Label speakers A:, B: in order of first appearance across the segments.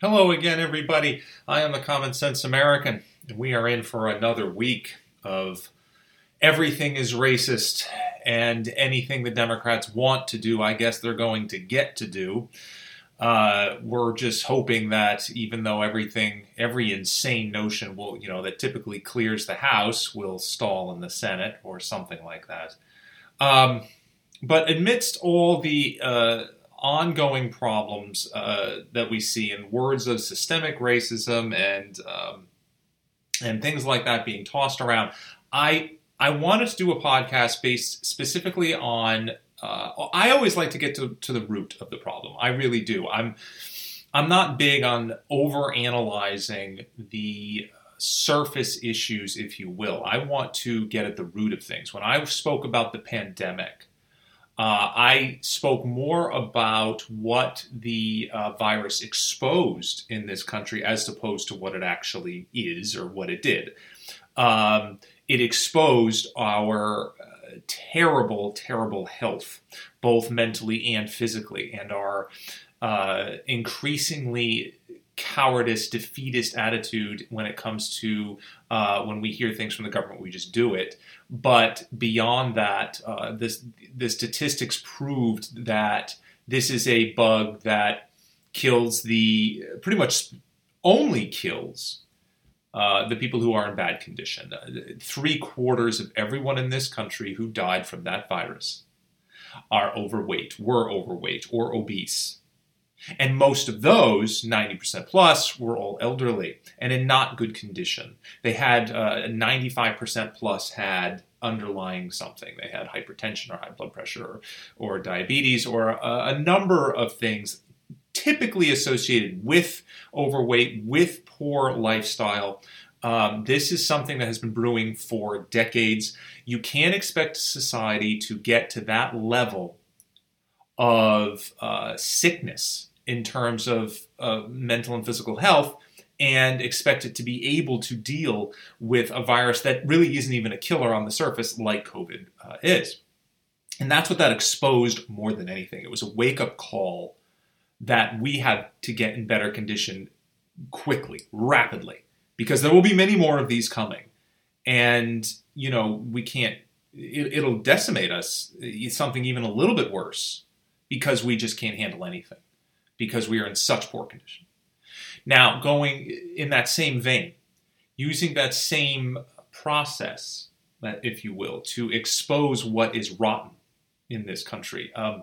A: Hello again, everybody. I am the Common Sense American, and we are in for another week of everything is racist and anything the Democrats want to do, I guess they're going to get to do. Uh, we're just hoping that even though everything, every insane notion will, you know, that typically clears the House will stall in the Senate or something like that. Um, but amidst all the uh, ongoing problems uh, that we see in words of systemic racism and um, and things like that being tossed around. I I wanted to do a podcast based specifically on. Uh, I always like to get to, to the root of the problem. I really do. I'm I'm not big on over analyzing the surface issues, if you will. I want to get at the root of things. When I spoke about the pandemic, uh, I spoke more about what the uh, virus exposed in this country as opposed to what it actually is or what it did. Um, it exposed our uh, terrible, terrible health, both mentally and physically, and our uh, increasingly cowardice, defeatist attitude when it comes to uh, when we hear things from the government, we just do it. But beyond that, uh, this the statistics proved that this is a bug that kills the pretty much only kills uh, the people who are in bad condition. Uh, three quarters of everyone in this country who died from that virus are overweight, were overweight, or obese. And most of those, 90% plus, were all elderly and in not good condition. They had uh, 95% plus had underlying something. They had hypertension or high blood pressure or, or diabetes or a, a number of things typically associated with overweight, with poor lifestyle. Um, this is something that has been brewing for decades. You can't expect society to get to that level of uh, sickness in terms of uh, mental and physical health and expect it to be able to deal with a virus that really isn't even a killer on the surface like COVID uh, is. And that's what that exposed more than anything. It was a wake up call that we had to get in better condition quickly, rapidly, because there will be many more of these coming. And, you know, we can't, it, will decimate us, something even a little bit worse, because we just can't handle anything because we are in such poor condition. Now, going in that same vein, using that same process, if you will, to expose what is rotten in this country. Um,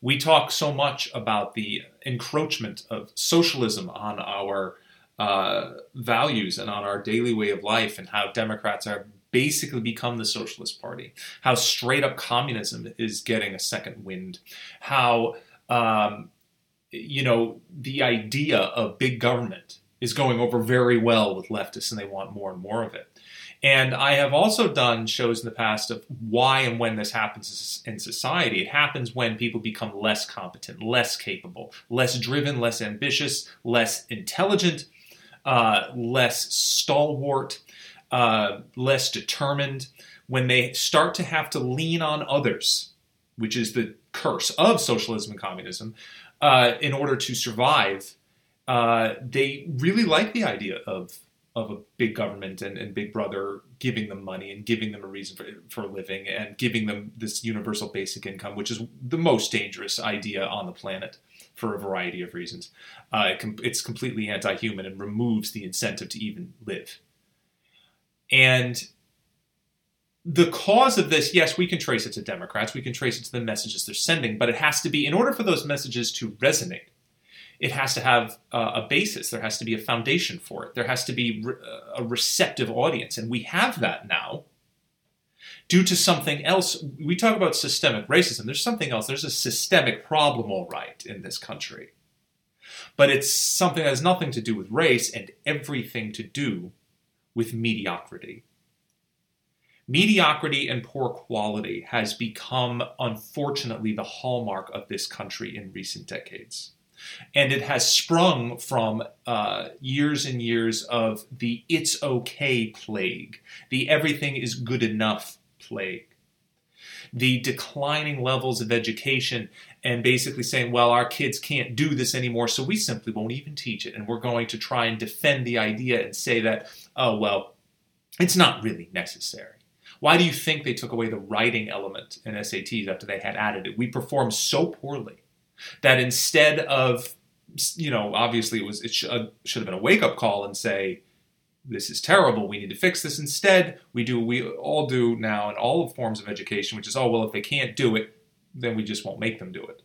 A: we talk so much about the encroachment of socialism on our uh, values and on our daily way of life, and how Democrats are basically become the Socialist Party, how straight up communism is getting a second wind, how um, you know, the idea of big government is going over very well with leftists and they want more and more of it. And I have also done shows in the past of why and when this happens in society. It happens when people become less competent, less capable, less driven, less ambitious, less intelligent, uh, less stalwart, uh, less determined. When they start to have to lean on others, which is the curse of socialism and communism, uh, in order to survive, uh, they really like the idea of of a big government and, and Big Brother giving them money and giving them a reason for, for living and giving them this universal basic income, which is the most dangerous idea on the planet for a variety of reasons. Uh, it com- it's completely anti human and removes the incentive to even live. And the cause of this, yes, we can trace it to Democrats, we can trace it to the messages they're sending, but it has to be, in order for those messages to resonate, it has to have uh, a basis. There has to be a foundation for it. There has to be re- a receptive audience. And we have that now due to something else. We talk about systemic racism. There's something else. There's a systemic problem, all right, in this country. But it's something that has nothing to do with race and everything to do with mediocrity. Mediocrity and poor quality has become, unfortunately, the hallmark of this country in recent decades. And it has sprung from uh, years and years of the it's okay plague, the everything is good enough plague, the declining levels of education, and basically saying, well, our kids can't do this anymore, so we simply won't even teach it. And we're going to try and defend the idea and say that, oh, well, it's not really necessary. Why do you think they took away the writing element in SATs after they had added it? We performed so poorly that instead of, you know, obviously it was it uh, should have been a wake up call and say, this is terrible. We need to fix this. Instead, we do we all do now in all forms of education, which is oh well, if they can't do it, then we just won't make them do it.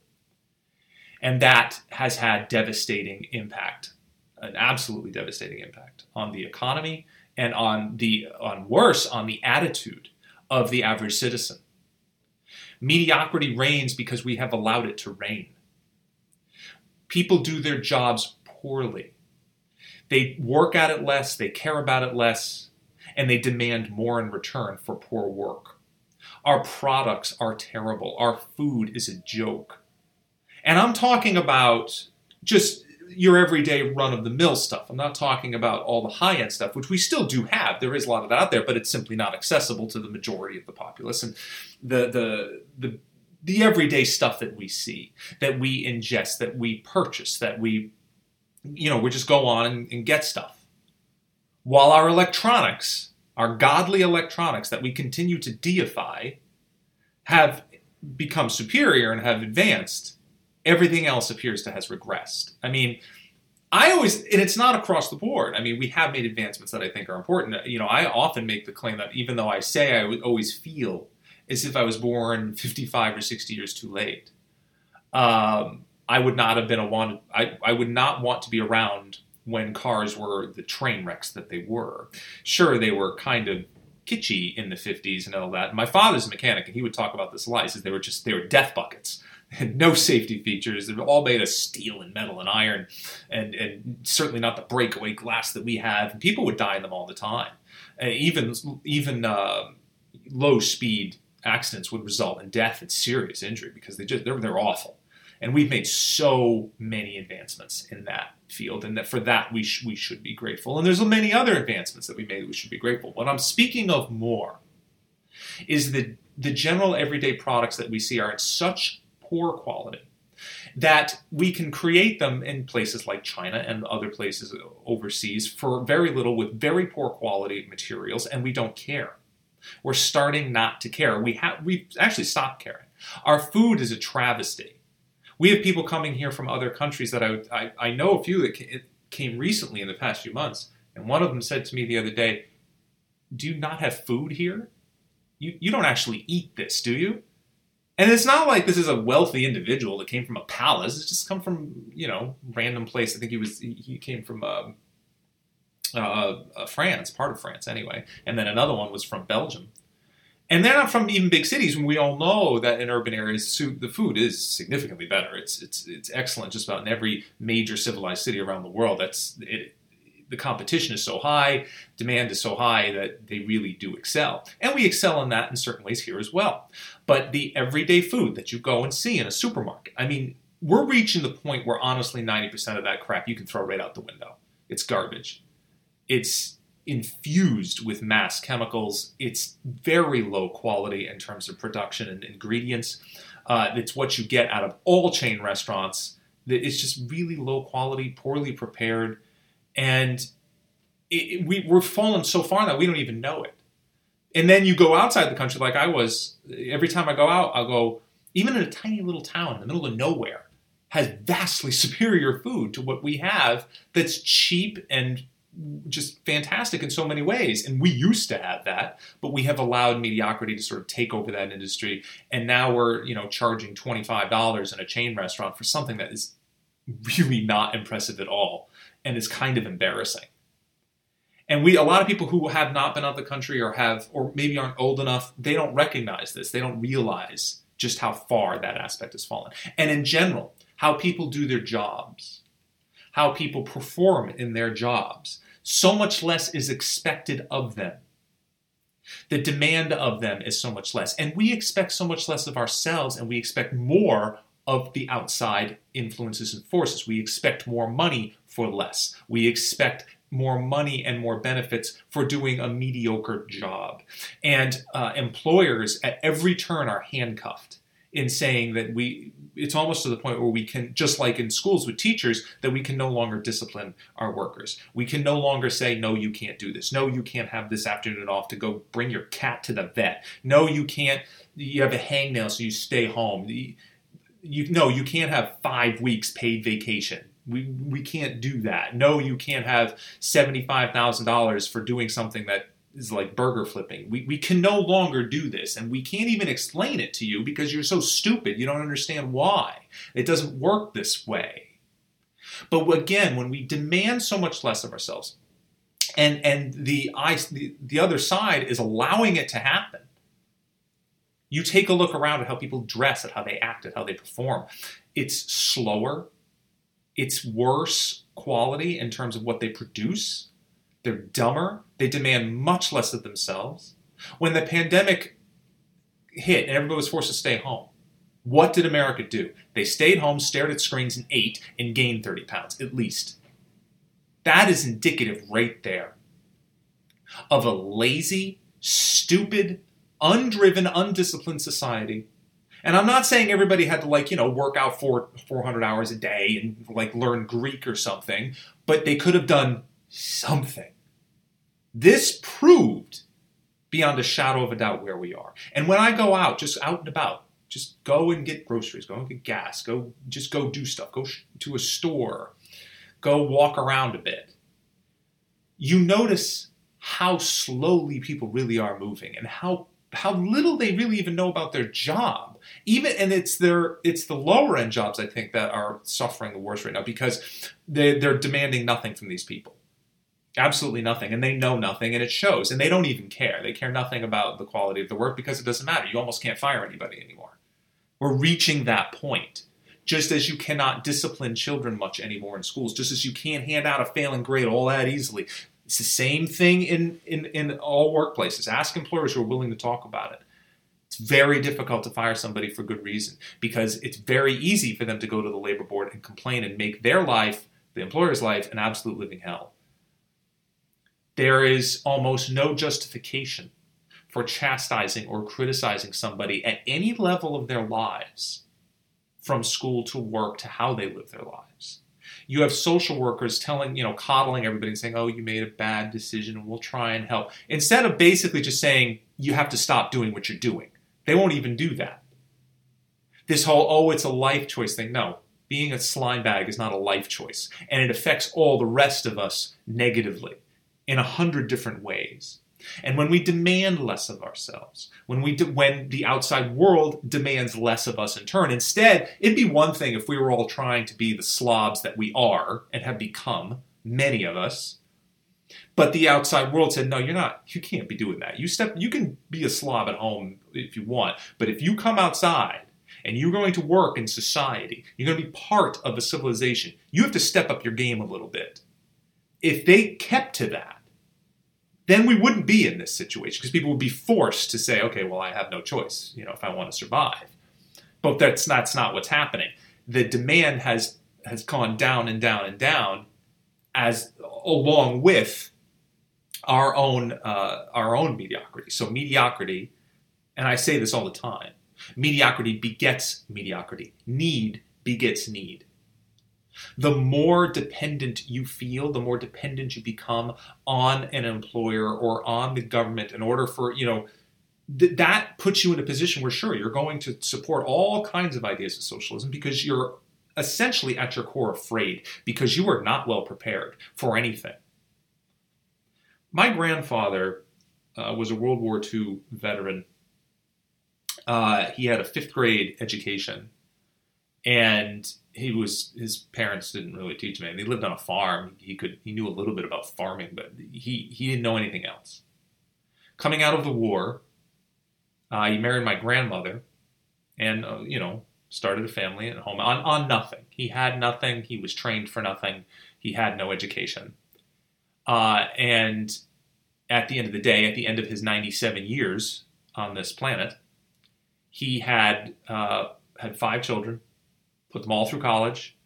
A: And that has had devastating impact, an absolutely devastating impact on the economy and on the on worse on the attitude of the average citizen. Mediocrity reigns because we have allowed it to reign. People do their jobs poorly. They work at it less, they care about it less, and they demand more in return for poor work. Our products are terrible. Our food is a joke. And I'm talking about just your everyday run of the mill stuff. I'm not talking about all the high end stuff, which we still do have. There is a lot of that out there, but it's simply not accessible to the majority of the populace. And the the the the everyday stuff that we see, that we ingest, that we purchase, that we you know, we just go on and, and get stuff. While our electronics, our godly electronics that we continue to deify, have become superior and have advanced, everything else appears to has regressed. I mean, I always, and it's not across the board. I mean, we have made advancements that I think are important. You know, I often make the claim that even though I say I would always feel as if I was born 55 or 60 years too late, um, I would not have been a wanted. I, I would not want to be around when cars were the train wrecks that they were. Sure, they were kind of kitschy in the 50s and all that. My father's a mechanic, and he would talk about this a lot. He says they were just they were death buckets. And no safety features. They're all made of steel and metal and iron, and, and certainly not the breakaway glass that we have. And people would die in them all the time. Uh, even even uh, low speed accidents would result in death and serious injury because they just they're, they're awful. And we've made so many advancements in that field, and that for that we sh- we should be grateful. And there's many other advancements that we made that we should be grateful. What I'm speaking of more is that the general everyday products that we see are in such poor quality that we can create them in places like China and other places overseas for very little with very poor quality materials, and we don't care. We're starting not to care. We have we've actually stopped caring. Our food is a travesty we have people coming here from other countries that I, I, I know a few that came recently in the past few months, and one of them said to me the other day, "Do you not have food here? You you don't actually eat this, do you?" And it's not like this is a wealthy individual that came from a palace. It's just come from you know random place. I think he was he came from uh, uh, uh, France, part of France anyway, and then another one was from Belgium. And they're not from even big cities. We all know that in urban areas, the food is significantly better. It's it's it's excellent just about in every major civilized city around the world. That's it, the competition is so high, demand is so high that they really do excel. And we excel in that in certain ways here as well. But the everyday food that you go and see in a supermarket, I mean, we're reaching the point where honestly 90% of that crap you can throw right out the window. It's garbage. It's infused with mass chemicals. It's very low quality in terms of production and ingredients. Uh, it's what you get out of all chain restaurants. It's just really low quality, poorly prepared, and it, we, we're fallen so far that we don't even know it. And then you go outside the country, like I was. Every time I go out, I'll go, even in a tiny little town in the middle of nowhere, has vastly superior food to what we have that's cheap and just fantastic in so many ways. And we used to have that, but we have allowed mediocrity to sort of take over that industry. And now we're, you know, charging $25 in a chain restaurant for something that is really not impressive at all and is kind of embarrassing. And we, a lot of people who have not been out of the country or have, or maybe aren't old enough, they don't recognize this. They don't realize just how far that aspect has fallen. And in general, how people do their jobs, how people perform in their jobs, so much less is expected of them. The demand of them is so much less. And we expect so much less of ourselves, and we expect more of the outside influences and forces. We expect more money for less. We expect more money and more benefits for doing a mediocre job. And uh, employers at every turn are handcuffed in saying that we it's almost to the point where we can just like in schools with teachers that we can no longer discipline our workers we can no longer say no you can't do this no you can't have this afternoon off to go bring your cat to the vet no you can't you have a hangnail so you stay home you, no you can't have five weeks paid vacation we we can't do that no you can't have $75000 for doing something that is like burger flipping. We, we can no longer do this, and we can't even explain it to you because you're so stupid. You don't understand why. It doesn't work this way. But again, when we demand so much less of ourselves, and and the, the the other side is allowing it to happen. You take a look around at how people dress, at how they act, at how they perform. It's slower. It's worse quality in terms of what they produce they're dumber. They demand much less of themselves. When the pandemic hit and everybody was forced to stay home, what did America do? They stayed home, stared at screens, and ate and gained 30 pounds, at least. That is indicative right there of a lazy, stupid, undriven, undisciplined society. And I'm not saying everybody had to like, you know, work out for 400 hours a day and like learn Greek or something, but they could have done something. This proved beyond a shadow of a doubt where we are. And when I go out, just out and about, just go and get groceries, go and get gas, go just go do stuff, go sh- to a store, go walk around a bit. You notice how slowly people really are moving and how how little they really even know about their job. Even and it's their it's the lower end jobs I think that are suffering the worst right now because they, they're demanding nothing from these people. Absolutely nothing. And they know nothing and it shows. And they don't even care. They care nothing about the quality of the work because it doesn't matter. You almost can't fire anybody anymore. We're reaching that point. Just as you cannot discipline children much anymore in schools just as you can't hand out a failing grade all that easily it's the same thing in, in, in all workplaces. Ask employers who are willing to talk about it. It's very difficult to fire somebody for good reason because it's very easy for them to go to the labor board and complain and make their life the employer's life an absolute living hell. There is almost no justification for chastising or criticizing somebody at any level of their lives, from school to work to how they live their lives. You have social workers telling, you know, coddling everybody and saying, oh, you made a bad decision and we'll try and help. Instead of basically just saying, you have to stop doing what you're doing. They won't even do that. This whole, oh, it's a life choice thing. No, being a slime bag is not a life choice. And it affects all the rest of us negatively in a hundred different ways. And when we demand less of ourselves, when we de- when the outside world demands less of us in turn, instead, it'd be one thing if we were all trying to be the slobs that we are and have become, many of us. But the outside world said, "No, you're not. You can't be doing that. You step. You can be a slob at home if you want, but if you come outside and you're going to work in society, you're going to be part of a civilization. You have to step up your game a little bit." if they kept to that, then we wouldn't be in this situation because people would be forced to say, okay, well, I have no choice, you know, if I want to survive. But that's not, that's not what's happening. The demand has has gone down and down and down as along with our own uh, our own mediocrity. So mediocrity, and I say this all the time, mediocrity begets mediocrity. Need begets need the more dependent you feel, the more dependent you become on an employer or on the government in order for, you know, th- that puts you in a position where, sure, you're going to support all kinds of ideas of socialism because you're essentially at your core afraid because you are not well prepared for anything. My grandfather uh, was a World War II veteran. Uh, he had a fifth grade education and he was his parents didn't really teach him anything. He lived on a farm. He could he knew a little bit about farming, but he he didn't know anything else. Coming out of the war, uh, he married my grandmother, and uh, you know started a family at home on on nothing. He had nothing. He was trained for nothing. He had no education, uh, and at the end of the day, at the end of his 97 years on this planet, he had uh, had five children put them all through college,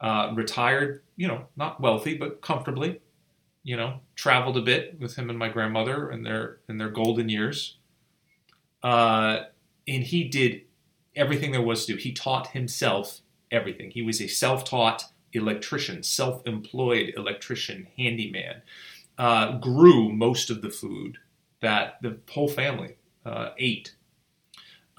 A: uh, retired, you know, not wealthy, but comfortably, you know, traveled a bit with him and my grandmother in their, in their golden years. Uh, and he did everything there was to do. He taught himself everything. He was a self taught electrician, self employed electrician, handyman, uh, grew most of the food that the whole family uh, ate.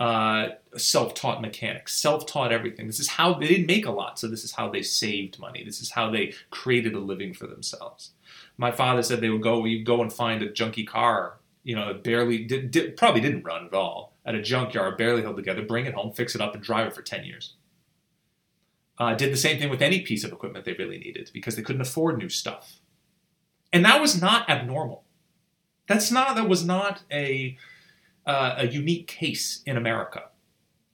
A: Uh, self taught mechanics, self taught everything. This is how they didn't make a lot, so this is how they saved money. This is how they created a living for themselves. My father said they would go, you go and find a junky car, you know, barely, did, did, probably didn't run at all, at a junkyard, barely held together, bring it home, fix it up, and drive it for 10 years. Uh, did the same thing with any piece of equipment they really needed because they couldn't afford new stuff. And that was not abnormal. That's not, that was not a, uh, a unique case in America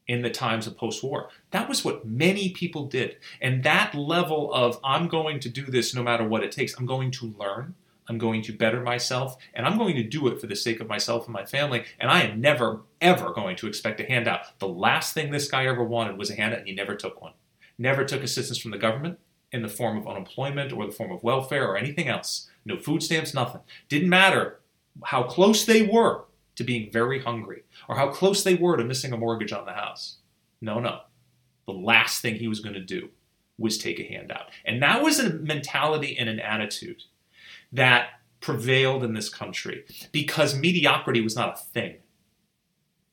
A: in the times of post war. That was what many people did. And that level of, I'm going to do this no matter what it takes, I'm going to learn, I'm going to better myself, and I'm going to do it for the sake of myself and my family. And I am never, ever going to expect a handout. The last thing this guy ever wanted was a handout, and he never took one. Never took assistance from the government in the form of unemployment or the form of welfare or anything else. No food stamps, nothing. Didn't matter how close they were to being very hungry or how close they were to missing a mortgage on the house. No, no. The last thing he was going to do was take a handout. And that was a mentality and an attitude that prevailed in this country because mediocrity was not a thing.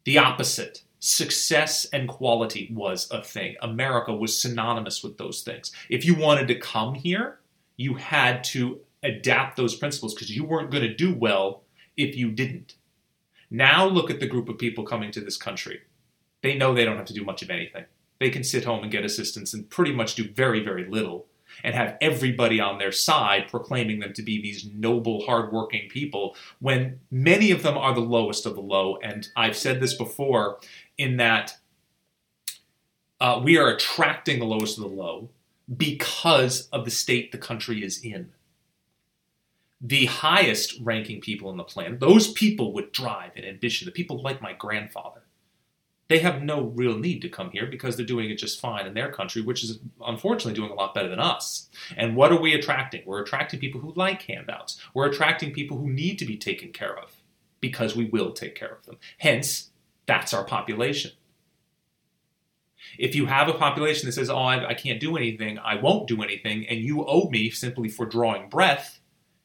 A: The opposite. Success and quality was a thing. America was synonymous with those things. If you wanted to come here, you had to adapt those principles because you weren't going to do well if you didn't. Now look at the group of people coming to this country. They know they don't have to do much of anything. They can sit home and get assistance and pretty much do very, very little and have everybody on their side proclaiming them to be these noble, hardworking people when many of them are the lowest of the low. And I've said this before in that uh, we are attracting the lowest of the low because of the state the country is in the highest ranking people in the planet, those people with drive and ambition, the people like my grandfather, they have no real need to come here because they're doing it just fine in their country, which is unfortunately doing a lot better than us. And what are we attracting? We're attracting people who like handouts. We're attracting people who need to be taken care of because we will take care of them. Hence, that's our population. If you have a population that says, oh, I, I can't do anything, I won't do anything, and you owe me simply for drawing breath,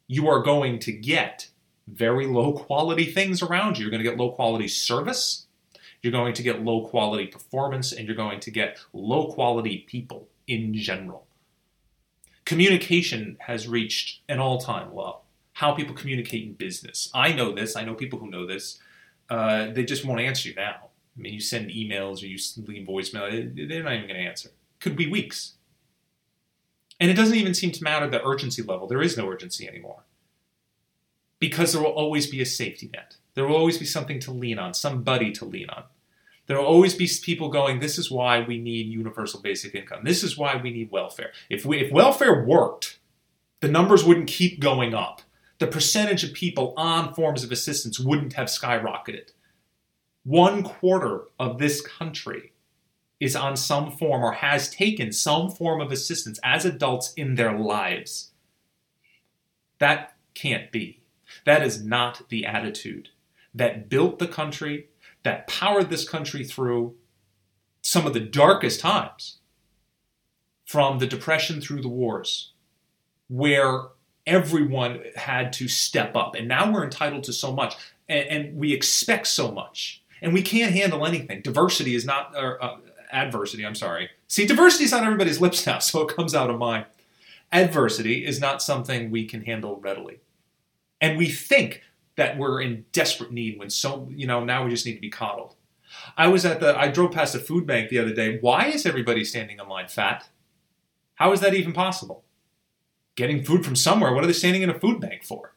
A: you are going to get very low quality things around you. You're going to get low quality service, you're going to get low quality performance, and you're going to get low quality people in general. Communication has reached an all time low. How people communicate in business. I know this, I know people who know this. Uh, they just won't answer you now. I mean, you send emails or you leave voicemail, they're not even going to answer. Could be weeks. And it doesn't even seem to matter the urgency level. There is no urgency anymore. Because there will always be a safety net. There will always be something to lean on, somebody to lean on. There will always be people going, this is why we need universal basic income. This is why we need welfare. If, we, if welfare worked, the numbers wouldn't keep going up. The percentage of people on forms of assistance wouldn't have skyrocketed. One quarter of this country is on some form or has taken some form of assistance as adults in their lives. That can't be. That is not the attitude that built the country, that powered this country through some of the darkest times, from the Depression through the wars, where everyone had to step up. And now we're entitled to so much, and, and we expect so much. And we can't handle anything. Diversity is not, uh, adversity, I'm sorry. See, diversity is on everybody's lips now, so it comes out of mine. Adversity is not something we can handle readily. And we think that we're in desperate need when so, you know, now we just need to be coddled. I was at the, I drove past a food bank the other day. Why is everybody standing in line fat? How is that even possible? Getting food from somewhere, what are they standing in a food bank for?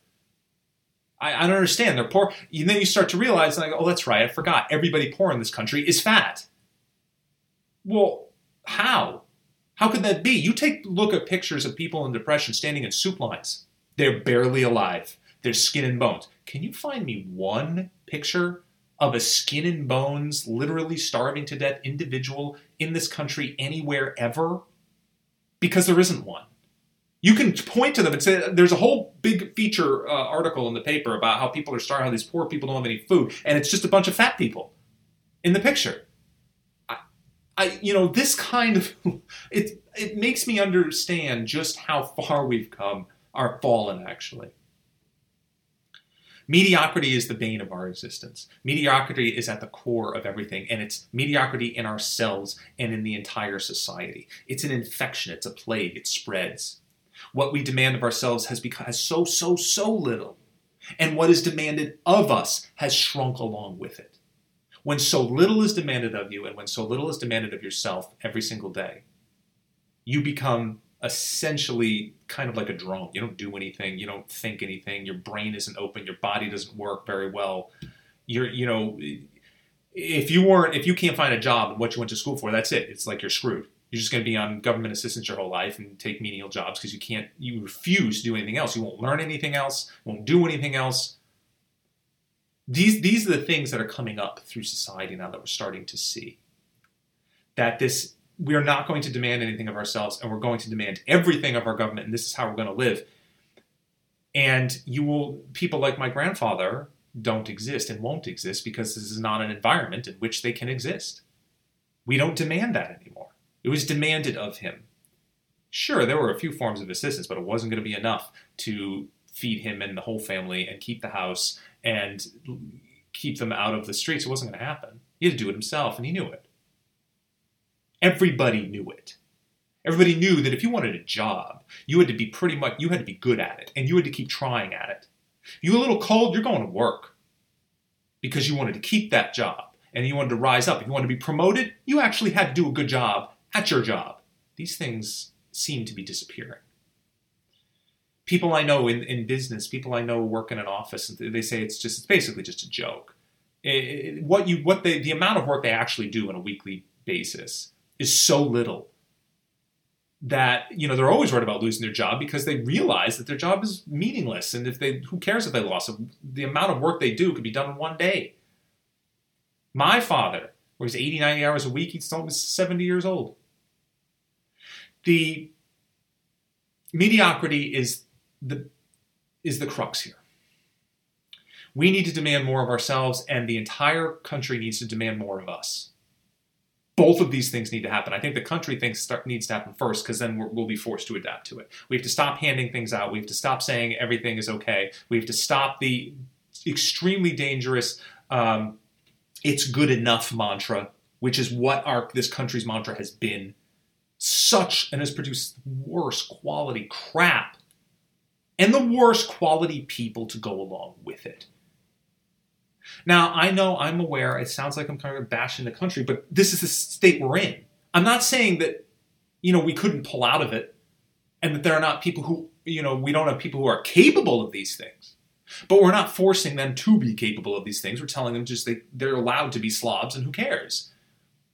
A: I, I don't understand. They're poor. And then you start to realize, like, oh, that's right, I forgot. Everybody poor in this country is fat. Well, how? How could that be? You take a look at pictures of people in depression standing in soup lines. They're barely alive. They're skin and bones. Can you find me one picture of a skin and bones, literally starving to death individual in this country anywhere ever? Because there isn't one. You can point to them and say, there's a whole big feature uh, article in the paper about how people are starving, how these poor people don't have any food, and it's just a bunch of fat people in the picture. I, you know, this kind of it it makes me understand just how far we've come, our fallen actually. Mediocrity is the bane of our existence. Mediocrity is at the core of everything, and it's mediocrity in ourselves and in the entire society. It's an infection, it's a plague, it spreads. What we demand of ourselves has become has so, so, so little, and what is demanded of us has shrunk along with it. When so little is demanded of you, and when so little is demanded of yourself every single day, you become essentially kind of like a drone. You don't do anything, you don't think anything, your brain isn't open, your body doesn't work very well. You're, you know, if you weren't, if you can't find a job and what you went to school for, that's it. It's like you're screwed. You're just going to be on government assistance your whole life and take menial jobs because you can't, you refuse to do anything else. You won't learn anything else, won't do anything else. These, these are the things that are coming up through society now that we're starting to see. That this we are not going to demand anything of ourselves and we're going to demand everything of our government and this is how we're going to live. And you will people like my grandfather don't exist and won't exist because this is not an environment in which they can exist. We don't demand that anymore. It was demanded of him. Sure there were a few forms of assistance but it wasn't going to be enough to feed him and the whole family and keep the house and keep them out of the streets it wasn't going to happen he had to do it himself and he knew it Everybody knew it. Everybody knew that if you wanted a job, you had to be pretty much, you had to be good at it, and you had to keep trying at it. You a little cold, you're going to work because you wanted to keep that job and you wanted to rise up. If you wanted to be promoted, you actually had to do a good job at your job. These things seem to be disappearing. People I know in, in business, people I know work in an office, they say it's just it's basically just a joke. It, what you what they the amount of work they actually do on a weekly basis is so little that you know they're always worried about losing their job because they realize that their job is meaningless. And if they who cares if they lost? It the amount of work they do could be done in one day. My father works 80 90 hours a week he's almost 70 years old. The mediocrity is the is the crux here we need to demand more of ourselves and the entire country needs to demand more of us both of these things need to happen. I think the country start, needs to happen first because then we will be forced to adapt to it. We have to stop handing things out. We have to stop saying everything is okay. We have to stop the extremely dangerous um, "it's good enough" mantra, which is what our this country's mantra has been. Such and has produced worse quality crap, and the worst quality people to go along with it. Now, I know I'm aware, it sounds like I'm kind of bashing the country, but this is the state we're in. I'm not saying that, you know, we couldn't pull out of it and that there are not people who, you know, we don't have people who are capable of these things. But we're not forcing them to be capable of these things. We're telling them just they, they're allowed to be slobs and who cares?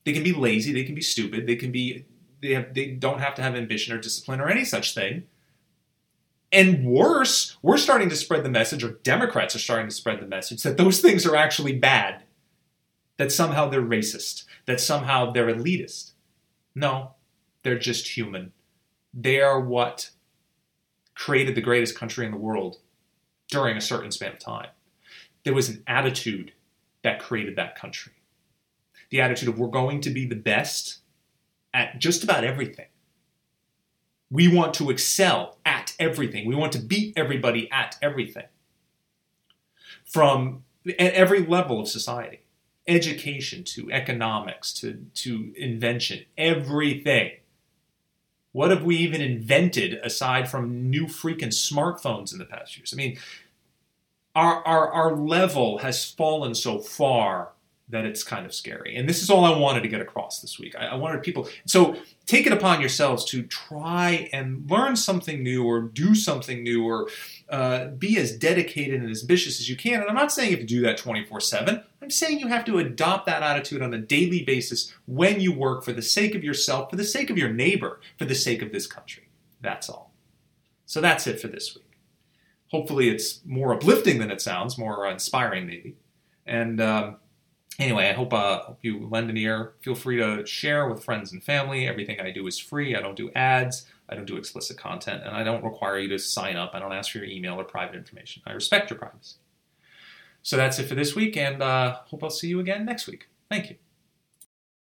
A: They can be lazy, they can be stupid, they can be they have they don't have to have ambition or discipline or any such thing. And worse, we're starting to spread the message, or Democrats are starting to spread the message, that those things are actually bad. That somehow they're racist. That somehow they're elitist. No, they're just human. They are what created the greatest country in the world during a certain span of time. There was an attitude that created that country. The attitude of we're going to be the best at just about everything. We want to excel at everything. We want to beat everybody at everything. From at every level of society, education to economics to, to invention, everything. What have we even invented aside from new freaking smartphones in the past years? I mean, our, our, our level has fallen so far that it's kind of scary. And this is all I wanted to get across this week. I, I, wanted people, so take it upon yourselves to try and learn something new or do something new or uh, be as dedicated and as ambitious as you can. And I'm not saying if you have to do that 24 7. I'm saying you have to adopt that attitude on a daily basis when you work for the sake of yourself, for the sake of your neighbor, for the sake of this country. That's all. So that's it for this week. Hopefully, it's more uplifting than it sounds, more inspiring, maybe. And, um, anyway, I hope, uh, hope you lend an ear. Feel free to share with friends and family. Everything I do is free. I don't do ads. I don't do explicit content, and I don't require you to sign up. I don't ask for your email or private information. I respect your privacy. So that's it for this week, and uh, hope I'll see you again next week. Thank you.